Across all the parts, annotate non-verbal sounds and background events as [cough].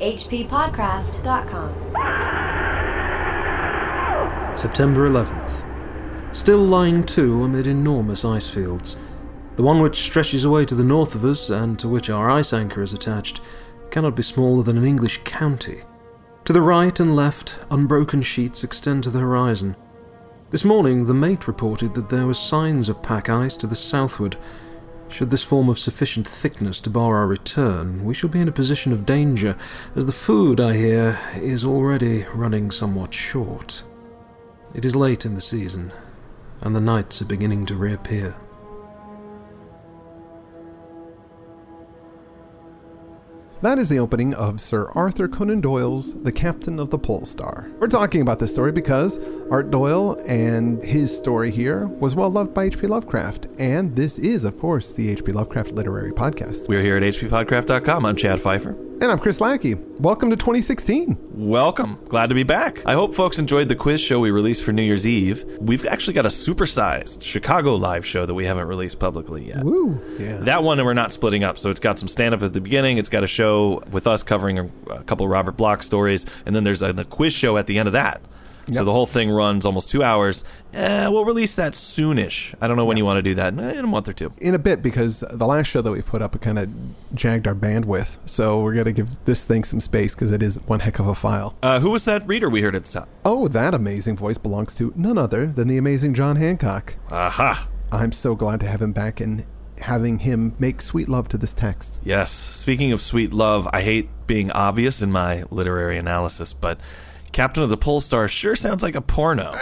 hppodcraft.com. September 11th. Still lying to amid enormous ice fields. The one which stretches away to the north of us, and to which our ice anchor is attached, cannot be smaller than an English county. To the right and left, unbroken sheets extend to the horizon. This morning, the mate reported that there were signs of pack ice to the southward. Should this form of sufficient thickness to bar our return, we shall be in a position of danger, as the food, I hear, is already running somewhat short. It is late in the season, and the nights are beginning to reappear. That is the opening of Sir Arthur Conan Doyle's The Captain of the Pole Star. We're talking about this story because Art Doyle and his story here was well loved by H.P. Lovecraft, and this is, of course, the H.P. Lovecraft Literary Podcast. We're here at hppodcraft.com. I'm Chad Fifer. And I'm Chris Lackey. Welcome to 2016. Welcome. Glad to be back. I hope folks enjoyed the quiz show we released for New Year's Eve. We've actually got a supersized Chicago live show that we haven't released publicly yet. Woo! Yeah. That one and we're not splitting up, so it's got some stand up at the beginning. It's got a show with us covering a, a couple of Robert Bloch stories, and then there's a, a quiz show at the end of that. So the whole thing runs almost two hours. Eh, we'll release that soonish. I don't know when you want to do that. Eh, In a month or two. in a bit because the last show that we put up kind of jagged our bandwidth, so we're gonna give this thing some space because it is one heck of a file. Uh, who was that reader we heard at the top? Oh, that amazing voice belongs to none other than the amazing Jon Hancock. Aha. I'm so glad to have him back and having him make sweet love to this text. Yes. Speaking of sweet love, I hate being obvious in my literary analysis, but Captain of the Pole Star sure sounds like a porno.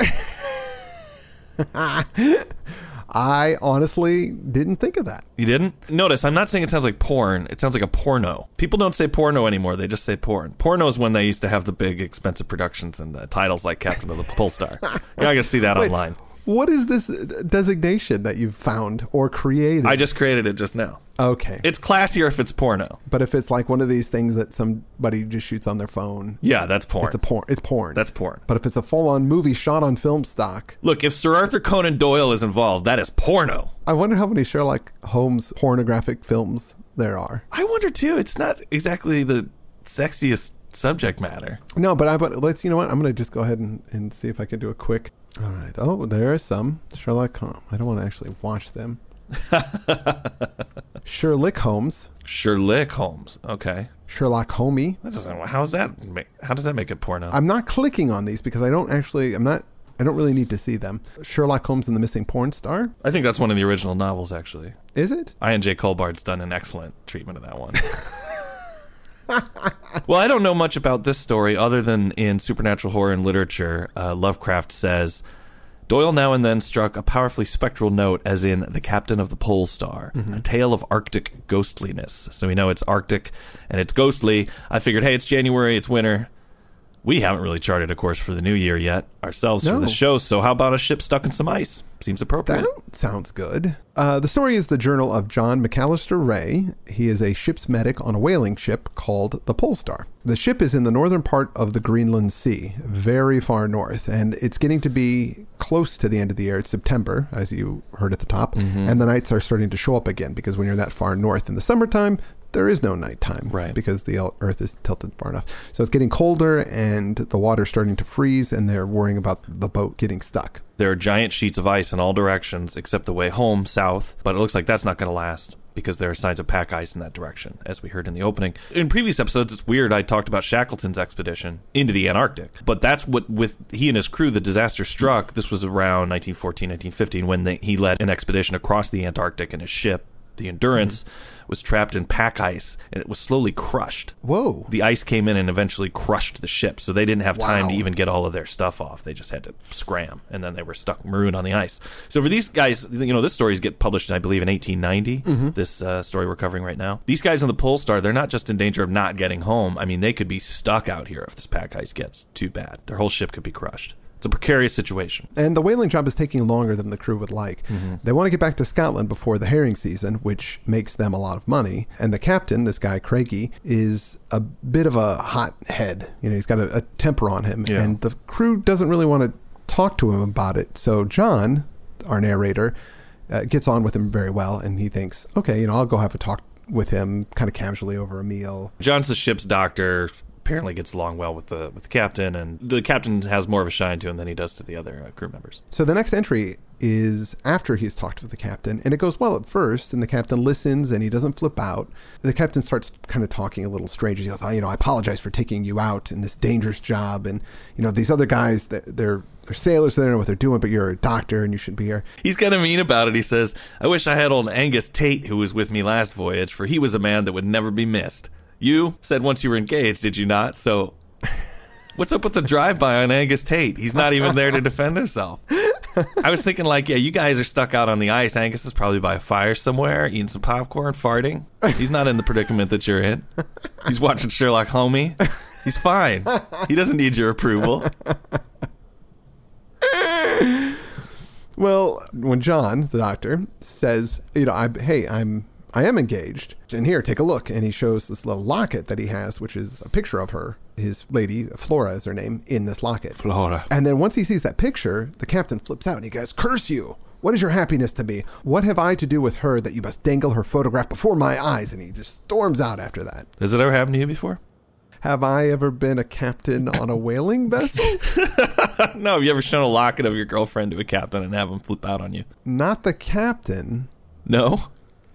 I honestly didn't think of that. You didn't? Notice, I'm not saying it sounds like porn. It sounds like a porno. People don't say porno anymore. They just say porn. Porno is when they used to have the big, expensive productions and uh, titles like Captain of the Pole Star. [laughs] You're not going to see that Wait. online. What is this uh, designation that you've found or created? I just created it just now. okay, It's classier if it's porno. but if it's like one of these things that somebody just shoots on their phone, Yeah, that's porn. it's a porn. It's porn. That's porn. But if it's a full-on movie shot on film stock, Look, if Sir Arthur Conan Doyle is involved, that is porno. I wonder how many Sherlock Holmes pornographic films there are. I wonder too. It's not exactly the sexiest subject matter. No, but I but let's you know what I'm gonna just go ahead and, and see if I can do a quick. All right. Oh, there are some Sherlock Holmes. I don't want to actually watch them. [laughs] Sherlock Holmes, Sherlock Holmes. Okay. Sherlock Homie. That doesn't. How's that? Make, how does that make it porno? I'm not clicking on these because I don't actually. I'm not. I don't really need to see them. Sherlock Holmes and the Missing Porn Star. I think that's one of the original novels, actually. Is it? I and J. Colbard's done an excellent treatment of that one. [laughs] [laughs] well, I don't know much about this story other than in supernatural horror and literature, uh, Lovecraft says Doyle now and then struck a powerfully spectral note, as in The Captain of the Pole Star, a tale of Arctic ghostliness. So we know it's Arctic and it's ghostly. I figured, hey, it's January, it's winter. We haven't really charted a course for the new year yet ourselves for the show, so how about a ship stuck in some ice? Seems appropriate. That sounds good. Uh, the story is the journal of John McAllister Ray. He is a ship's medic on a whaling ship called the Polestar. The ship is in the northern part of the Greenland Sea, very far north, and it's getting to be close to the end of the year. It's September, as you heard at the top, and the nights are starting to show up again because when you're that far north in the summertime, there is no nighttime Right. because the earth is tilted far enough. So it's getting colder and the water's starting to freeze, and they're worrying about the boat getting stuck. There are giant sheets of ice in all directions except the way home, south, but it looks like that's not going to last because there are signs of pack ice in that direction, as we heard in the opening. In previous episodes, it's weird, I talked about Shackleton's expedition into the Antarctic, but that's what, with he and his crew, the disaster struck. This was around 1914, 1915, when they, he led an expedition across the Antarctic in his ship. The Endurance mm-hmm. Was trapped in pack ice and it was slowly crushed. Whoa. The ice came in and eventually crushed the ship, so they didn't have time Wow. to even get all of their stuff off. They just had to scram, and then they were stuck marooned on the ice. So for these guys, you know, this stories get published, I believe, in 1890. Mm-hmm. This uh, story we're covering right now. These guys on the Pole Star, they're not just in danger of not getting home. I mean, they could be stuck out here if this pack ice gets too bad. Their whole ship could be crushed. It's a precarious situation. And the whaling job is taking longer than the crew would like. They want to get back to Scotland before the herring season, which makes them a lot of money. And the captain, this guy Craigie, is a bit of a hot head. You know, he's got a, a temper on him, Yeah. and the crew doesn't really want to talk to him about it. So John, our narrator, uh, gets on with him very well, and he thinks, okay, you know, I'll go have a talk with him kind of casually over a meal. John's the ship's doctor. Apparently, gets along well with the with the captain, and the captain has more of a shine to him than he does to the other uh, crew members. So the next entry is after he's talked with the captain, and it goes well at first, and the captain listens and he doesn't flip out. The captain starts kind of talking a little strange. He goes, oh, "You know, I apologize for taking you out in this dangerous job, and you know, these other guys, they're they're, they're sailors, they don't know what they're doing, but you're a doctor and you shouldn't be here." He's kind of mean about it. He says, "I wish I had old Angus Tate who was with me last voyage, for he was a man that would never be missed." You said once you were engaged, did you not? So, what's up with the drive-by on Angus Tate? He's not even there to defend himself. I was thinking, like, yeah, you guys are stuck out on the ice. Angus is probably by a fire somewhere, eating some popcorn, farting. He's not in the predicament that you're in. He's watching Sherlock Homie. He's fine. He doesn't need your approval. Well, when John, the doctor, says, "You know, I hey, I'm I am engaged, and here, take a look," and he shows this little locket that he has, which is a picture of her, his lady Flora is her name, in this locket. Flora. And then once he sees that picture, the captain flips out and he goes, "Curse you! What is your happiness to me? What have I to do with her that you must dangle her photograph before my eyes?" And he just storms out after that. Has it ever happened to you before? Have I ever been a captain on a whaling vessel? [laughs] no. Have you ever shown a locket of your girlfriend to a captain and have him flip out on you? Not the captain, No.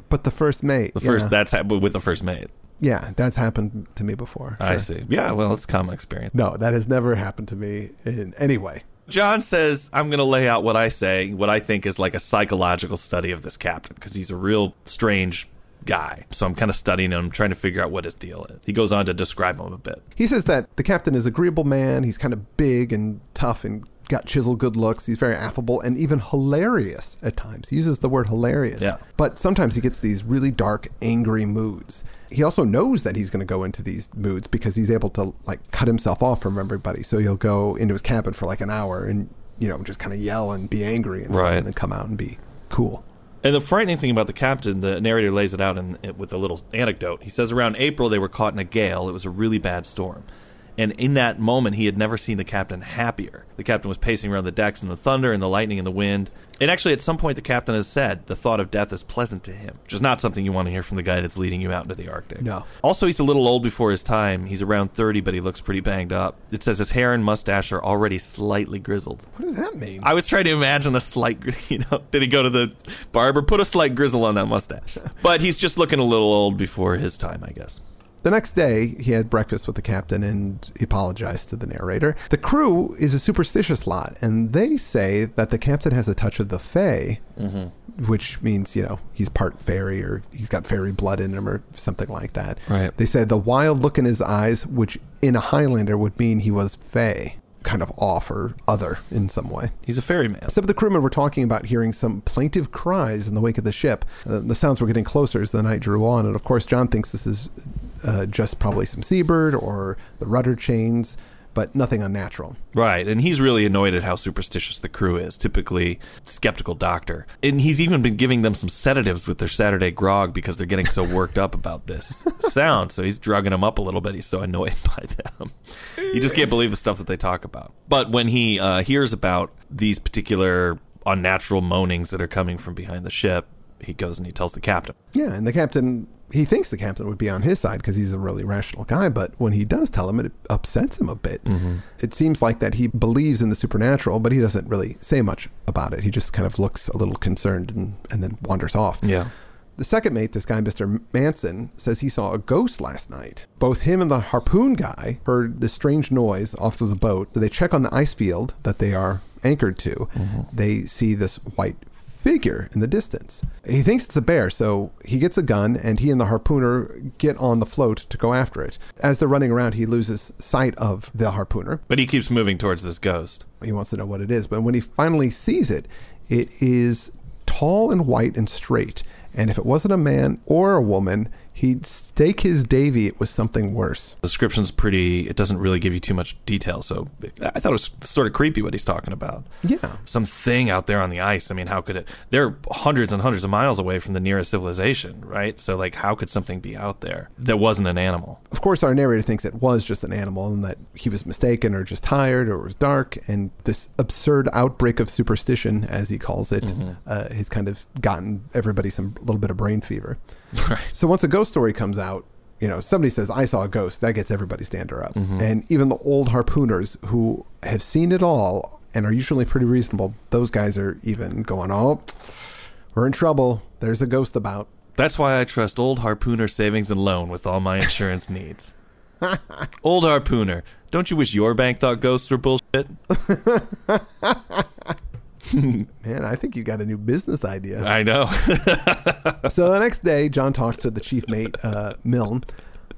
But the first mate. The first yeah. that's happened with the first mate. yeah, that's happened to me before. I see. Yeah, well, it's common experience. No, that has never happened to me in any way. John says, I'm going to lay out what I say, what I think is like a psychological study of this captain, because he's a real strange guy. So I'm kind of studying him, trying to figure out what his deal is. He goes on to describe him a bit. He says that the captain is agreeable man. He's kind of big and tough and got chiseled good looks. He's very affable and even hilarious at times. He uses the word hilarious. Yeah. But sometimes he gets these really dark, angry moods. He also knows that he's going to go into these moods because he's able to like cut himself off from everybody. So he'll go into his cabin for like an hour and you know just kind of yell and be angry and stuff, and then come out and be cool. And the frightening thing about the captain, the narrator lays it out in, with a little anecdote. He says around April they were caught in a gale. It was a really bad storm. And in that moment, he had never seen the captain happier. The captain was pacing around the decks in the thunder and the lightning and the wind. And actually, at some point, the captain has said the thought of death is pleasant to him, which is not something you want to hear from the guy that's leading you out into the Arctic. No. Also, he's a little old before his time. He's around 30, but he looks pretty banged up. It says his hair and mustache are already slightly grizzled. What does that mean? I was trying to imagine a slight, [laughs] you know, did he go to the barber, put a slight grizzle on that mustache? [laughs] But he's just looking a little old before his time, I guess. The next day, he had breakfast with the captain and he apologized to the narrator. The crew is a superstitious lot, and they say that the captain has a touch of the Fae, mm-hmm. which means, you know, he's part fairy or he's got fairy blood in him or something like that. Right. They said the wild look in his eyes, which in a Highlander would mean he was Fae, kind of off or other in some way. He's a ferryman. Some of the crewmen were talking about hearing some plaintive cries in the wake of the ship. Uh, the sounds were getting closer as the night drew on, and of course, John thinks this is uh, just probably some seabird or the rudder chains, but nothing unnatural. Right, and he's really annoyed at how superstitious the crew is. Typically, skeptical doctor, and he's even been giving them some sedatives with their Saturday grog because they're getting so worked up about this [laughs] sound. So he's drugging them up a little bit. He's so annoyed [laughs] by them. You just can't believe the stuff that they talk about. But when he uh, hears about these particular unnatural moanings that are coming from behind the ship, he goes and he tells the captain. Yeah, and the captain, he thinks the captain would be on his side because he's a really rational guy, but when he does tell him, it upsets him a bit. Mm-hmm. It seems like that he believes in the supernatural, but he doesn't really say much about it. He just kind of looks a little concerned and, and then wanders off. Yeah. The second mate, this guy, Mr. Manson, says he saw a ghost last night. Both him and the harpoon guy heard this strange noise off of the boat. They check on the ice field that they are anchored to. Mm-hmm. They see this white figure in the distance. He thinks it's a bear, so he gets a gun and he and the harpooner get on the float to go after it. As they're running around, he loses sight of the harpooner. But he keeps moving towards this ghost. He wants to know what it is, but when he finally sees it, it is tall and white and straight. And if it wasn't a man or a woman, he'd stake his davy it was something worse. The description's pretty. It doesn't really give you too much detail, so I thought it was sort of creepy what he's talking about. Yeah. Some thing out there on the ice. I mean, how could it? They're hundreds and hundreds of miles away from the nearest civilization, right? So, like, how could something be out there that wasn't an animal? Of course, our narrator thinks it was just an animal and that he was mistaken or just tired or it was dark. And this absurd outbreak of superstition, as he calls it, uh, has kind of gotten everybody some little bit of brain fever. [laughs] Right. So once a ghost story comes out, you know, somebody says, I saw a ghost, that gets everybody stander up. Mm-hmm. And even the old harpooners who have seen it all and are usually pretty reasonable, those guys are even going, oh, we're in trouble. There's a ghost about. That's why I trust Old Harpooner Savings and Loan with all my insurance [laughs] needs. Old Harpooner, don't you wish your bank thought ghosts were bullshit? [laughs] [laughs] Man, I think you got a new business idea. I know. [laughs] so the next day, John talks to the chief mate, uh, Milne,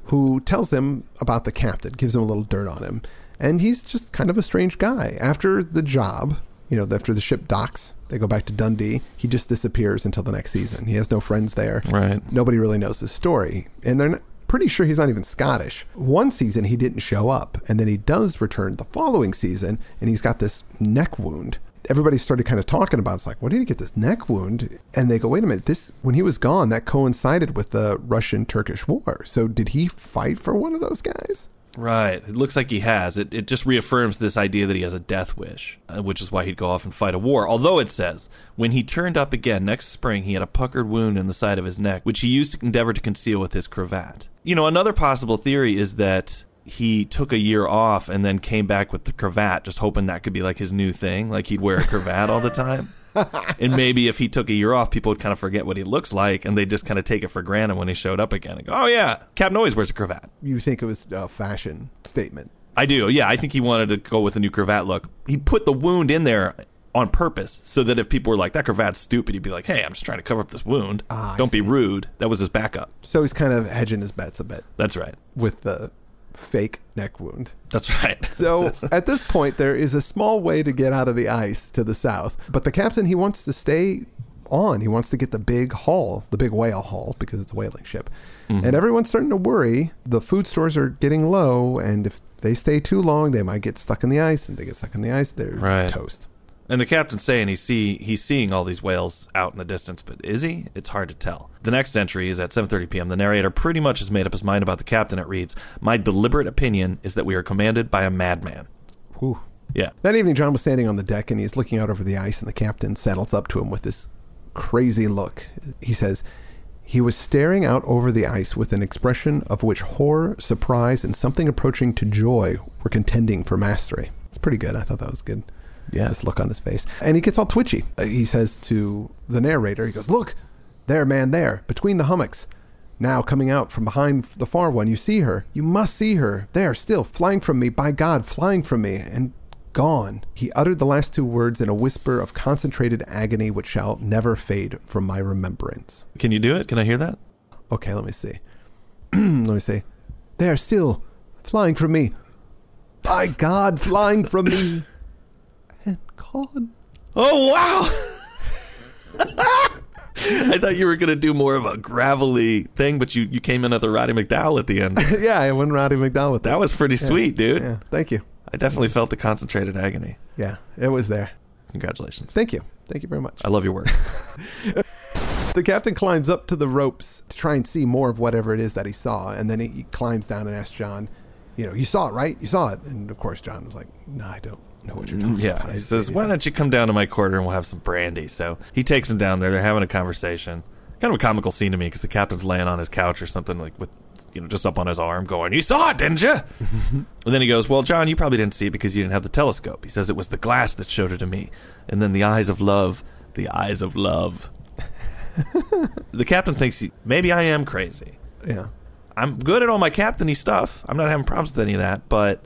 who tells him about the captain, gives him a little dirt on him. And he's just kind of a strange guy. After the job, you know, after the ship docks, they go back to Dundee. He just disappears until the next season. He has no friends there. right. Nobody really knows his story. And they're not, pretty sure he's not even Scottish. One season, he didn't show up. And then he does return the following season, and he's got this neck wound. Everybody started kind of talking about it's like, where did he get this neck wound? And they go, wait a minute, this when he was gone, that coincided with the Russian Turkish war. So did he fight for one of those guys? Right. It looks like he has. It, it just reaffirms this idea that he has a death wish, uh, which is why he'd go off and fight a war. Although it says, when he turned up again next spring, he had a puckered wound in the side of his neck, which he used to endeavor to conceal with his cravat. You know, another possible theory is that he took a year off and then came back with the cravat, just hoping that could be like his new thing. Like he'd wear a cravat all the time. [laughs] and maybe if he took a year off, people would kind of forget what he looks like, and they'd just kind of take it for granted when he showed up again and go, "Oh yeah, Captain always wears a cravat." You think it was a fashion statement? I do. Yeah, I think he wanted to go with a new cravat look. He put the wound in there on purpose so that if people were like, that cravat's stupid, he'd be like, hey, I'm just trying to cover up this wound. Ah, Don't be rude. That was his backup. So he's kind of hedging his bets a bit That's right. with the fake neck wound. That's right. So [laughs] at this point, there is a small way to get out of the ice to the south, but the captain he wants to stay on. He wants to get the big haul, the big whale haul, because it's a whaling ship. Mm-hmm. And everyone's starting to worry. The food stores are getting low, and if they stay too long, they might get stuck in the ice. And they get stuck in the ice, they're Right. toast. And the captain's saying he see he's seeing all these whales out in the distance, but is he? It's hard to tell. The next entry is at 7:30 p.m. The narrator pretty much has made up his mind about the captain. It reads, "My deliberate opinion is that we are commanded by a madman." Whew. Yeah. That evening, John was standing on the deck and he's looking out over the ice, and the captain saddles up to him with this crazy look. He says, He was staring out over the ice with an expression of which horror, surprise, and something approaching to joy were contending for mastery. It's pretty good. I thought that was good. Yeah. This look on his face. And he gets all twitchy. Uh, He says to the narrator, He goes, Look, there, man, there, between the hummocks. Now coming out from behind the far one, you see her. You must see her. There, still, flying from me, by God, flying from me, and gone. He uttered the last two words in a whisper of concentrated agony which shall never fade from my remembrance. Can you do it? Can I hear that? Okay, let me see. [clears throat] let me see. There, still, flying from me. By God, flying from me. Gone. Oh wow! [laughs] I thought you were gonna do more of a gravelly thing, but you, you came in with a Roddy McDowall at the end. [laughs] yeah, I went Roddy McDowall with That was pretty sweet, dude. Yeah, thank you. I definitely felt the concentrated agony. Yeah, it was there. Congratulations. Thank you. Thank you very much. I love your work. [laughs] The captain climbs up to the ropes to try and see more of whatever it is that he saw, and then he, he climbs down and asks John, "You know, you saw it, right? You saw it." And of course, John was like, "No, I don't know what you're talking yeah. about." He says, Why don't you come down to my quarter and we'll have some brandy? So he takes him down there. They're having a conversation. Kind of a comical scene to me because the captain's laying on his couch or something, like with, you know, just up on his arm going, You saw it, didn't you? [laughs] and then he goes, Well, John, you probably didn't see it because you didn't have the telescope. He says it was the glass that showed it to me. And then the eyes of love, the eyes of love. [laughs] the captain thinks he, maybe I am crazy. Yeah, I'm good at all my captainy stuff. I'm not having problems with any of that, but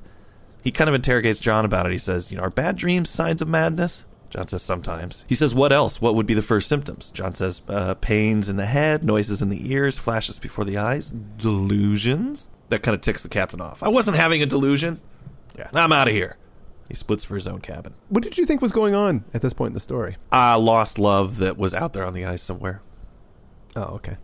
he kind of interrogates John about it. He says, you know, are bad dreams signs of madness? John says sometimes. He says, what else? What would be the first symptoms? John says, uh, pains in the head, noises in the ears, flashes before the eyes, delusions. That kind of ticks the captain off. I wasn't having a delusion. Yeah. I'm out of here. He splits for his own cabin. what did you think was going on at this point in the story? I lost love that was out there on the ice somewhere. Oh, okay.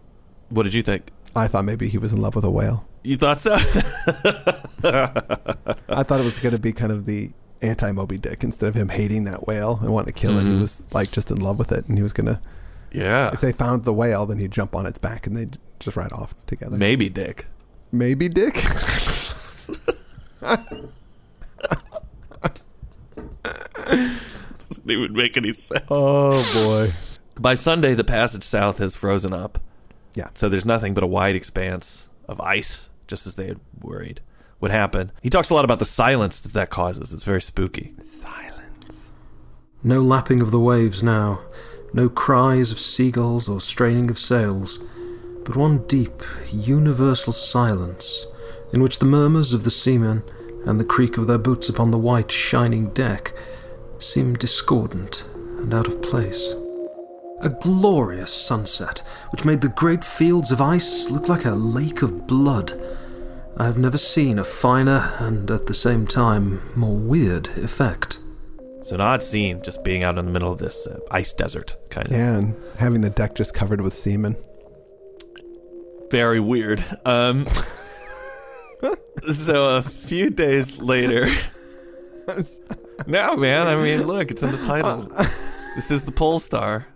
What did you think? I thought maybe he was in love with a whale. You thought so? [laughs] [laughs] I thought it was going to be kind of the anti Moby Dick instead of him hating that whale and wanting to kill it. He Mhm. was like just in love with it, and he was going to. yeah. If they found the whale, then he'd jump on its back and they'd just ride off together. Maybe Dick. Maybe Dick. [laughs] Doesn't even make any sense. oh boy. By Sunday, the passage south has frozen up. Yeah. So there's nothing but a wide expanse of ice, just as they had worried would happen. He talks a lot about the silence that that causes. It's very spooky. Silence. No lapping of the waves now, no cries of seagulls or straining of sails, but one deep, universal silence in which the murmurs of the seamen and the creak of their boots upon the white, shining deck seemed discordant and out of place. A glorious sunset, which made the great fields of ice look like a lake of blood. I have never seen a finer and at the same time more weird effect. It's an odd scene, just being out in the middle of this uh, ice desert, kind of. Yeah, and having the deck just covered with semen. Very weird. Um, so a few days later. [laughs] no, man. I mean, look, it's in the title. [laughs] this is the Pole Star.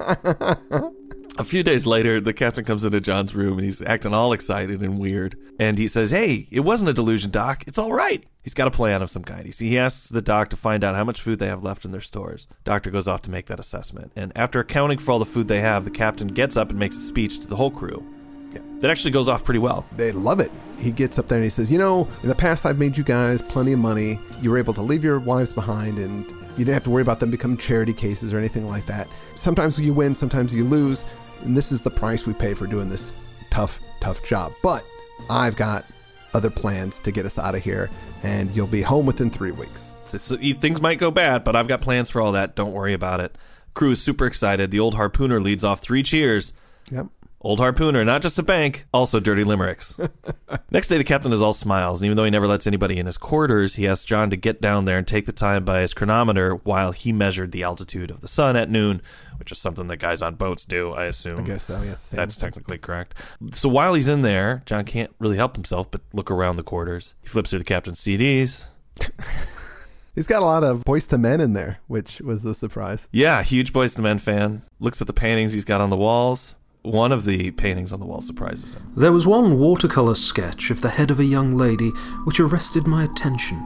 [laughs] A few days later, the captain comes into John's room and he's acting all excited and weird. And he says, Hey, it wasn't a delusion, Doc. It's all right. He's got a plan of some kind. He, he asks the doc to find out how much food they have left in their stores. Doctor goes off to make that assessment. And after accounting for all the food they have, the captain gets up and makes a speech to the whole crew. Yeah. That actually goes off pretty well. They love it. He gets up there and he says, You know, in the past I've made you guys plenty of money. You were able to leave your wives behind and you didn't have to worry about them becoming charity cases or anything like that. Sometimes you win, sometimes you lose. And this is the price we pay for doing this tough, tough job. But I've got other plans to get us out of here, and you'll be home within three weeks. So, things might go bad, but I've got plans for all that. Don't worry about it. Crew is super excited. The old harpooner leads off three cheers. Yep. Old harpooner, not just a bank, also dirty limericks. [laughs] Next day, the captain is all smiles, and even though he never lets anybody in his quarters, he asks John to get down there and take the time by his chronometer while he measured the altitude of the sun at noon, which is something that guys on boats do, I assume. I guess so. Yes. That's technically correct. So while he's in there, John can't really help himself but look around the quarters. He flips through the captain's CDs. [laughs] He's got a lot of Boyz II Men in there, which was a surprise. Yeah, huge Boyz II Men fan. Looks at the paintings he's got on the walls. One of the paintings on the wall surprises him. There was one watercolour sketch of the head of a young lady which arrested my attention.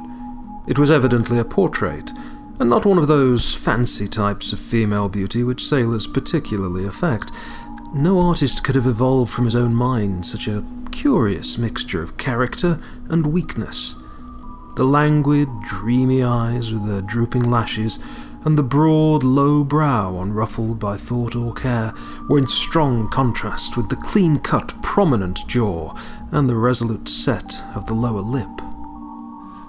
It was evidently a portrait, and not one of those fancy types of female beauty which sailors particularly affect. No artist could have evolved from his own mind such a curious mixture of character and weakness. The languid, dreamy eyes with their drooping lashes, and the broad, low brow unruffled by thought or care, were in strong contrast with the clean cut, prominent jaw and the resolute set of the lower lip.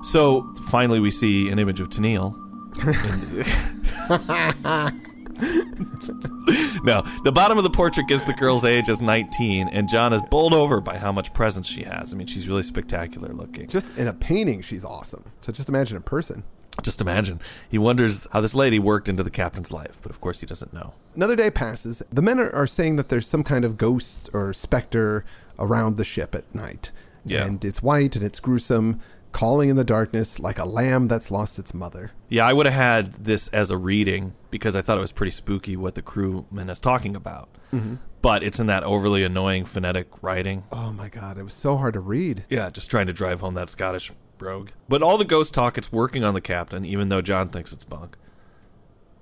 So finally, we see an image of Tennille. [laughs] no, the bottom of the portrait gives the girl's age as 19, and John is bowled over by how much presence she has. I mean, she's really spectacular looking. Just in a painting, she's awesome. So just imagine in person. Just imagine. He wonders how this lady worked into the captain's life, but of course he doesn't know. Another day passes. The men are, are saying that there's some kind of ghost or specter around the ship at night. Yeah. And it's white and it's gruesome, calling in the darkness like a lamb that's lost its mother. Yeah, I would have had this as a reading because I thought it was pretty spooky what the crewman is talking about. Mm-hmm. But it's in that overly annoying phonetic writing. Oh my god, it was so hard to read. Yeah, just trying to drive home that Scottish rogue. But all the ghost talk, it's working on the captain, even though John thinks it's bunk.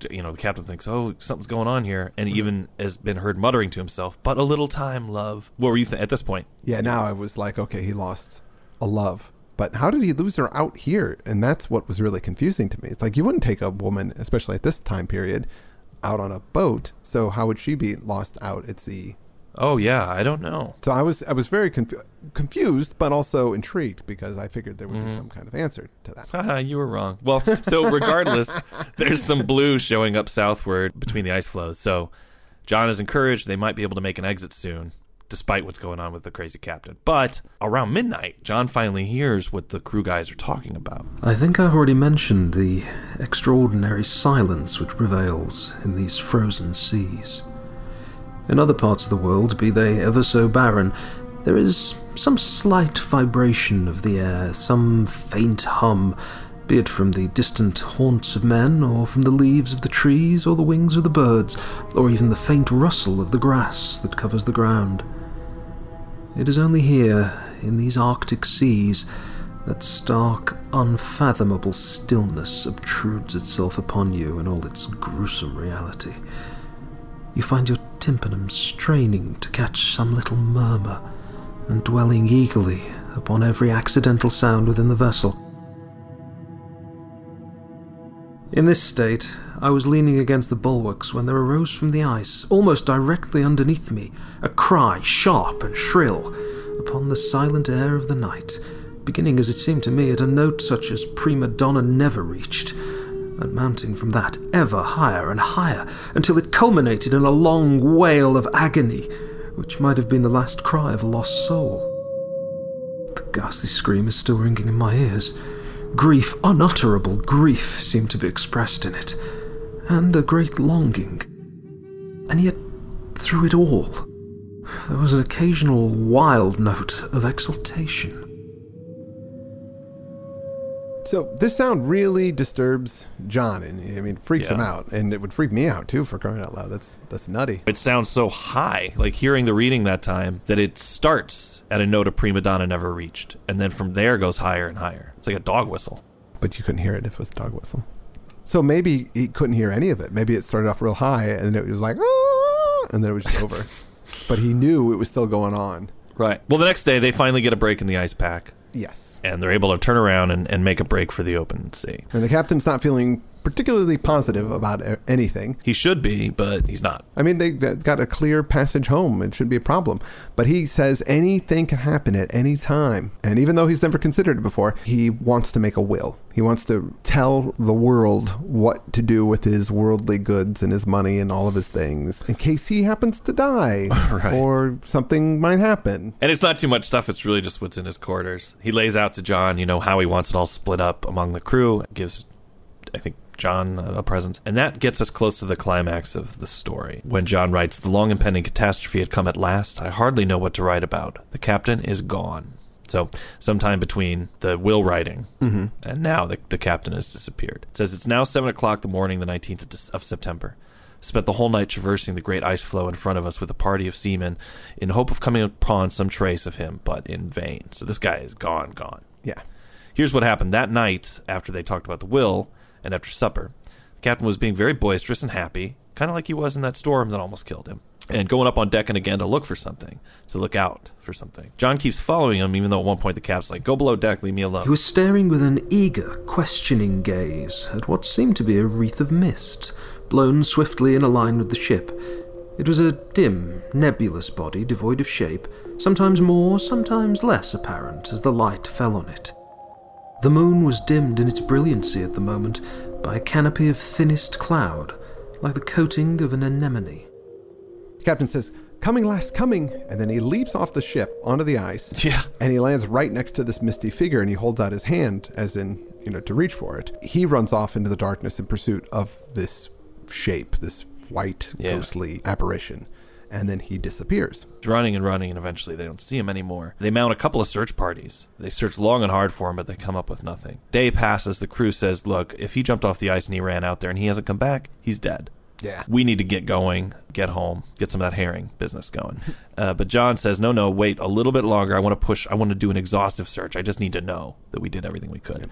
You know, the captain thinks, oh, something's going on here, and mm-hmm. even has been heard muttering to himself, but a little time, love. What were you th- at this point? Yeah, now I was like, okay, he lost a love. But how did he lose her out here? And that's what was really confusing to me. It's like you wouldn't take a woman, especially at this time period, out on a boat. So how would she be lost out at sea? Oh, yeah, I don't know. So I was I was very confu- confused, but also intrigued because I figured there would Mm-hmm. be some kind of answer to that. You were wrong. Well, so regardless, [laughs] there's some blue showing up southward between the ice floes. So John is encouraged they might be able to make an exit soon, despite what's going on with the crazy captain. But around midnight, John finally hears what the crew guys are talking about. I think I've already mentioned the extraordinary silence which prevails in these frozen seas. In other parts of the world, be they ever so barren, there is some slight vibration of the air, some faint hum, be it from the distant haunts of men, or from the leaves of the trees, or the wings of the birds, or even the faint rustle of the grass that covers the ground. It is only here, in these Arctic seas, that stark, unfathomable stillness obtrudes itself upon you in all its gruesome reality. You find your tympanum straining to catch some little murmur, and dwelling eagerly upon every accidental sound within the vessel. In this state, I was leaning against the bulwarks when there arose from the ice, almost directly underneath me, a cry, sharp and shrill, upon the silent air of the night, beginning as it seemed to me at a note such as prima donna never reached, and mounting from that ever higher and higher until it culminated in a long wail of agony, which might have been the last cry of a lost soul. The ghastly scream is still ringing in my ears. Grief, unutterable grief, seemed to be expressed in it, and a great longing. And yet, through it all, there was an occasional wild note of exultation. So this sound really disturbs John, and I mean freaks Yeah. him out, and it would freak me out too for crying out loud. That's that's nutty. It sounds so high, like hearing the reading that time, that it starts at a note a prima donna never reached, and then from there goes higher and higher. It's like a dog whistle. But you couldn't hear it if it was a dog whistle. So maybe he couldn't hear any of it. Maybe it started off real high, and it was like, ah, and then it was just over. [laughs] But he knew it was still going on. Right. Well, the next day they finally get a break in the ice pack, Yes. and they're able to turn around and, and make a break for the open sea. And the captain's not feeling particularly positive about anything. He should be, but he's not. I mean, they they've got a clear passage home. It shouldn't be a problem. But he says anything can happen at any time. And even though he's never considered it before, he wants to make a will. He wants to tell the world what to do with his worldly goods and his money and all of his things in case he happens to die [laughs] Right. or something might happen. And it's not too much stuff. It's really just what's in his quarters. He lays out to John, you know, how he wants it all split up among the crew. Gives, I think, John a present. And that gets us close to the climax of the story. When John writes, The long impending catastrophe had come at last. I hardly know what to write about. The captain is gone. So, sometime between the will writing mm-hmm. and now, the, the captain has disappeared. It says it's now 7 o'clock the morning, the 19th of, Dec- of September. Spent the whole night traversing the great ice floe in front of us with a party of seamen in hope of coming upon some trace of him, but in vain. So this guy is gone, gone. Yeah. Here's what happened that night after they talked about the will and after supper. The captain was being very boisterous and happy, kind of like he was in that storm that almost killed him, and going up on deck and again to look for something, to look out for something. John keeps following him, even though at one point the cap's like, Go below deck, leave me alone. He was staring with an eager, questioning gaze at what seemed to be a wreath of mist, blown swiftly in a line with the ship. It was a dim, nebulous body devoid of shape, sometimes more, sometimes less apparent as the light fell on it. The moon was dimmed in its brilliancy at the moment by a canopy of thinnest cloud, like the coating of an anemone. Captain says, Coming, last, coming. And then he leaps off the ship onto the ice. Yeah. And he lands right next to this misty figure and he holds out his hand as in, you know, to reach for it. He runs off into the darkness in pursuit of this shape, this white, Yeah. ghostly apparition. And then he disappears. running and running, and eventually they don't see him anymore. They mount a couple of search parties. They search long and hard for him, but they come up with nothing. Day passes. The crew says, "Look, if he jumped off the ice and he ran out there and he hasn't come back, he's dead. Yeah. We need to get going, get home, get some of that herring business going." [laughs] uh, but John says, "No, no, wait a little bit longer. I want to push. I want to do an exhaustive search. I just need to know that we did everything we could."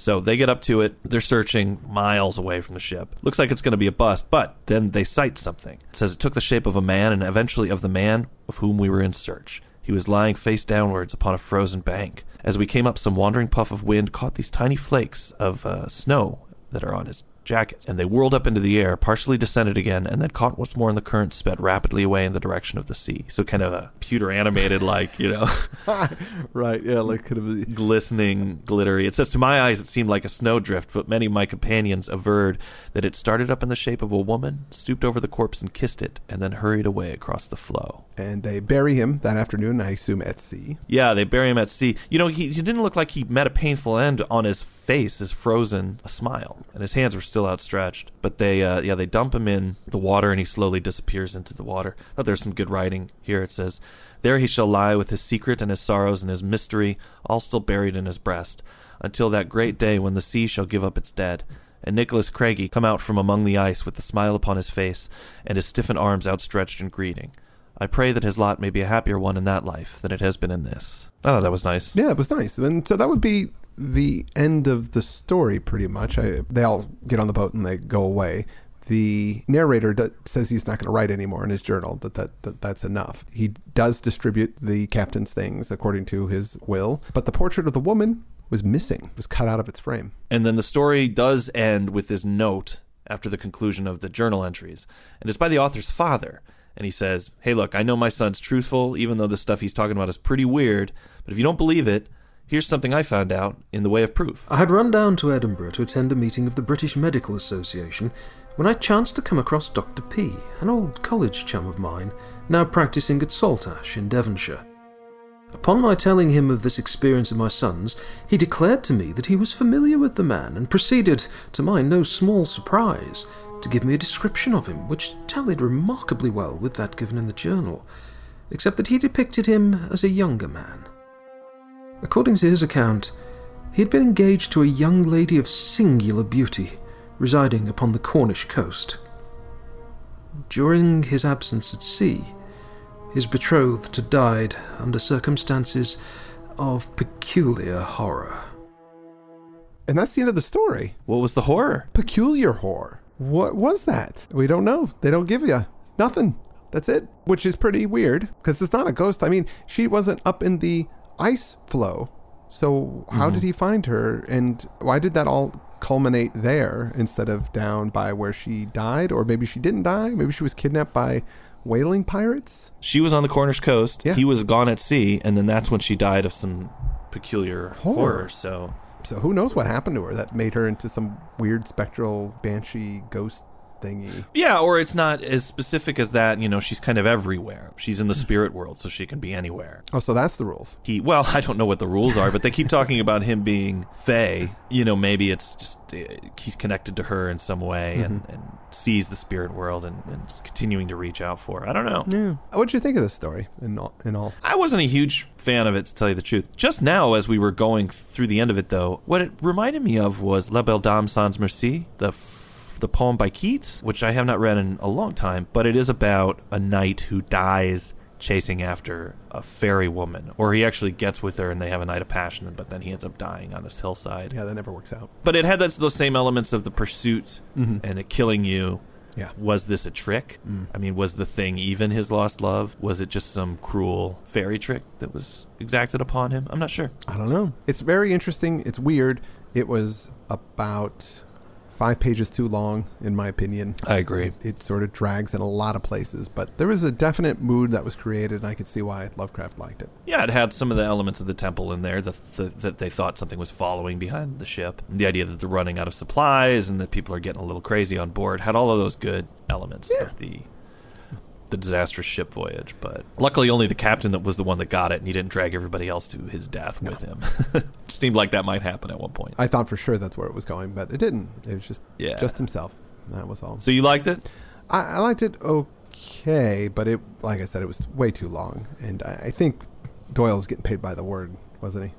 So they get up to it. They're searching miles away from the ship. Looks like it's going to be a bust, but then they sight something. It says it took the shape of a man and eventually of the man of whom we were in search. He was lying face downwards upon a frozen bank. As we came up, some wandering puff of wind caught these tiny flakes of uh, snow that are on his jacket, and they whirled up into the air, partially descended again, and then caught once more in the current, sped rapidly away in the direction of the sea. So kind of a pewter animated, like you know. [laughs] right. Yeah. Like could have. glistening, glittery. It says, To my eyes, it seemed like a snowdrift, but many of my companions averred that it started up in the shape of a woman, stooped over the corpse and kissed it, and then hurried away across the floe. And they bury him that afternoon, I assume, at sea. Yeah, they bury him at sea. You know, he, he didn't look like he met a painful end on his face, his frozen a smile, and his hands were still outstretched. But they, uh, yeah, they dump him in the water, and he slowly disappears into the water. Oh, there's some good writing here. It says, "There he shall lie with his secret and his sorrows and his mystery, all still buried in his breast, until that great day when the sea shall give up its dead." And Nicholas Craigie come out from among the ice with the smile upon his face and his stiffened arms outstretched in greeting. I pray that his lot may be a happier one in that life than it has been in this. Oh, that was nice. Yeah, it was nice. And so that would be the end of the story, pretty much. I, they all get on the boat and they go away. the narrator do- says he's not going to write anymore in his journal, that, that, that that's enough. He does distribute the captain's things according to his will, but the portrait of the woman was missing, was cut out of its frame. And then the story does end with this note after the conclusion of the journal entries. And it's by the author's father. And he says, Hey, look, I know my son's truthful, even though the stuff he's talking about is pretty weird. But if you don't believe it, here's something I found out in the way of proof. I had run down to Edinburgh to attend a meeting of the British Medical Association when I chanced to come across Dr. P, an old college chum of mine, now practicing at Saltash in Devonshire. Upon my telling him of this experience of my son's, he declared to me that he was familiar with the man and proceeded, to my no small surprise, to give me a description of him which tallied remarkably well with that given in the journal, except that he depicted him as a younger man. According to his account, he had been engaged to a young lady of singular beauty, residing upon the Cornish coast. During his absence at sea, his betrothed had died under circumstances of peculiar horror. And that's the end of the story. What was the horror? Peculiar horror. What was that? We don't know. They don't give you nothing. That's it. Which is pretty weird because it's not a ghost. I mean, she wasn't up in the ice floe. So how did mm-hmm. he find her and why did that all culminate there instead of down by where she died or maybe she didn't die? Maybe she was kidnapped by whaling pirates? She was on the Cornish coast. Yeah. He was gone at sea, and then that's when she died of some peculiar Horror. horror. So So who knows what happened to her that made her into some weird spectral banshee ghost thingy. yeah, or it's not as specific as that. You know, she's kind of everywhere. She's in the spirit world, so she can be anywhere. Oh, so that's the rules. He well, [laughs] I don't know what the rules are, but they keep talking about him being Fey. You know, maybe it's just uh, he's connected to her in some way and, and sees the spirit world and, and is continuing to reach out for. her. I don't know. Yeah. What'd you think of this story in all? In all? I wasn't a huge fan of it, to tell you the truth. Just now, as we were going through the end of it, though, what it reminded me of was La Belle Dame Sans Merci, the the poem by Keats, which I have not read in a long time, but it is about a knight who dies chasing after a fairy woman, or he actually gets with her and they have a night of passion, but then he ends up dying on this hillside. Yeah, that never works out. But it had those, those same elements of the pursuit mm-hmm. and it killing you. Yeah. Was this a trick? Mm. I mean, was the thing even his lost love? Was it just some cruel fairy trick that was exacted upon him? I'm not sure. I don't know. It's very interesting. It's weird. It was about five pages too long, in my opinion. I agree. It sort of drags in a lot of places, but there was a definite mood that was created, and I could see why Lovecraft liked it. Yeah, it had some of the elements of the temple in there, the, the, that they thought something was following behind the ship. The idea that they're running out of supplies and that people are getting a little crazy on board had all of those good elements Yeah. of the the disastrous ship voyage. But luckily, only the captain that was the one that got it, and he didn't drag everybody else to his death with him. [laughs] Seemed like that might happen at one point. I thought for sure that's where it was going, but it didn't. It was just Yeah. just himself. That was all. so you liked it? I, I liked it okay, but it, like I said, it was way too long, and I, I think Doyle's getting paid by the word, wasn't he?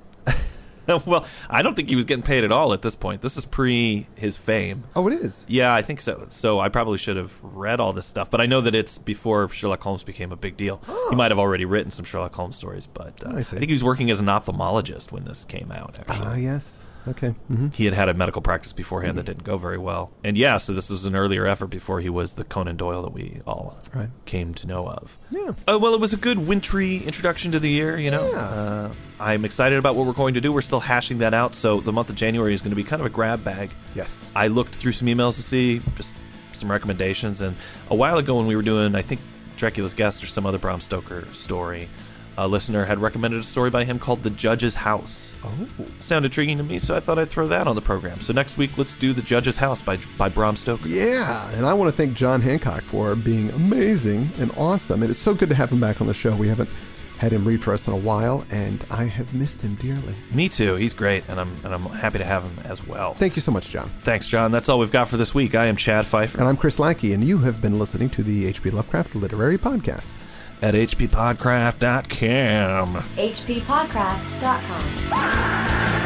[laughs] well, I don't think he was getting paid at all at this point. This is pre his fame. Oh, it is. Yeah, I think so. So I probably should have read all this stuff, but I know that it's before Sherlock Holmes became a big deal. He might have already written some Sherlock Holmes stories, but uh, Oh, I I, think he was working as an ophthalmologist when this came out. Actually, Ah, yes. Okay. hmm he had had a medical practice beforehand that didn't go very well, and yeah, so this was an earlier effort before he was the Conan Doyle that we all Right. came to know of. Yeah. Uh, well, it was a good wintry introduction to the year. You know, Yeah. uh, I'm excited about what we're going to do. We're still hashing that out, so the month of January is going to be kind of a grab bag. Yes. I looked through some emails to see just some recommendations, and a while ago when we were doing, I think Dracula's Guest or some other Bram Stoker story, a listener had recommended a story by him called The Judge's House. Oh. Sound intriguing to me, so I thought I'd throw that on the program. So next week, let's do The Judge's House by by Bram Stoker. Yeah, and I want to thank Jon Hancock for being amazing and awesome. And it's so good to have him back on the show. We haven't had him read for us in a while, and I have missed him dearly. Me too. He's great, and I'm and I'm happy to have him as well. Thank you so much, Jon. Thanks, Jon. That's all we've got for this week. I am Chad Fifer And I'm Chris Lackey, and you have been listening to the H.P. Lovecraft Literary Podcast. At hppodcraft.com. hppodcraft.com.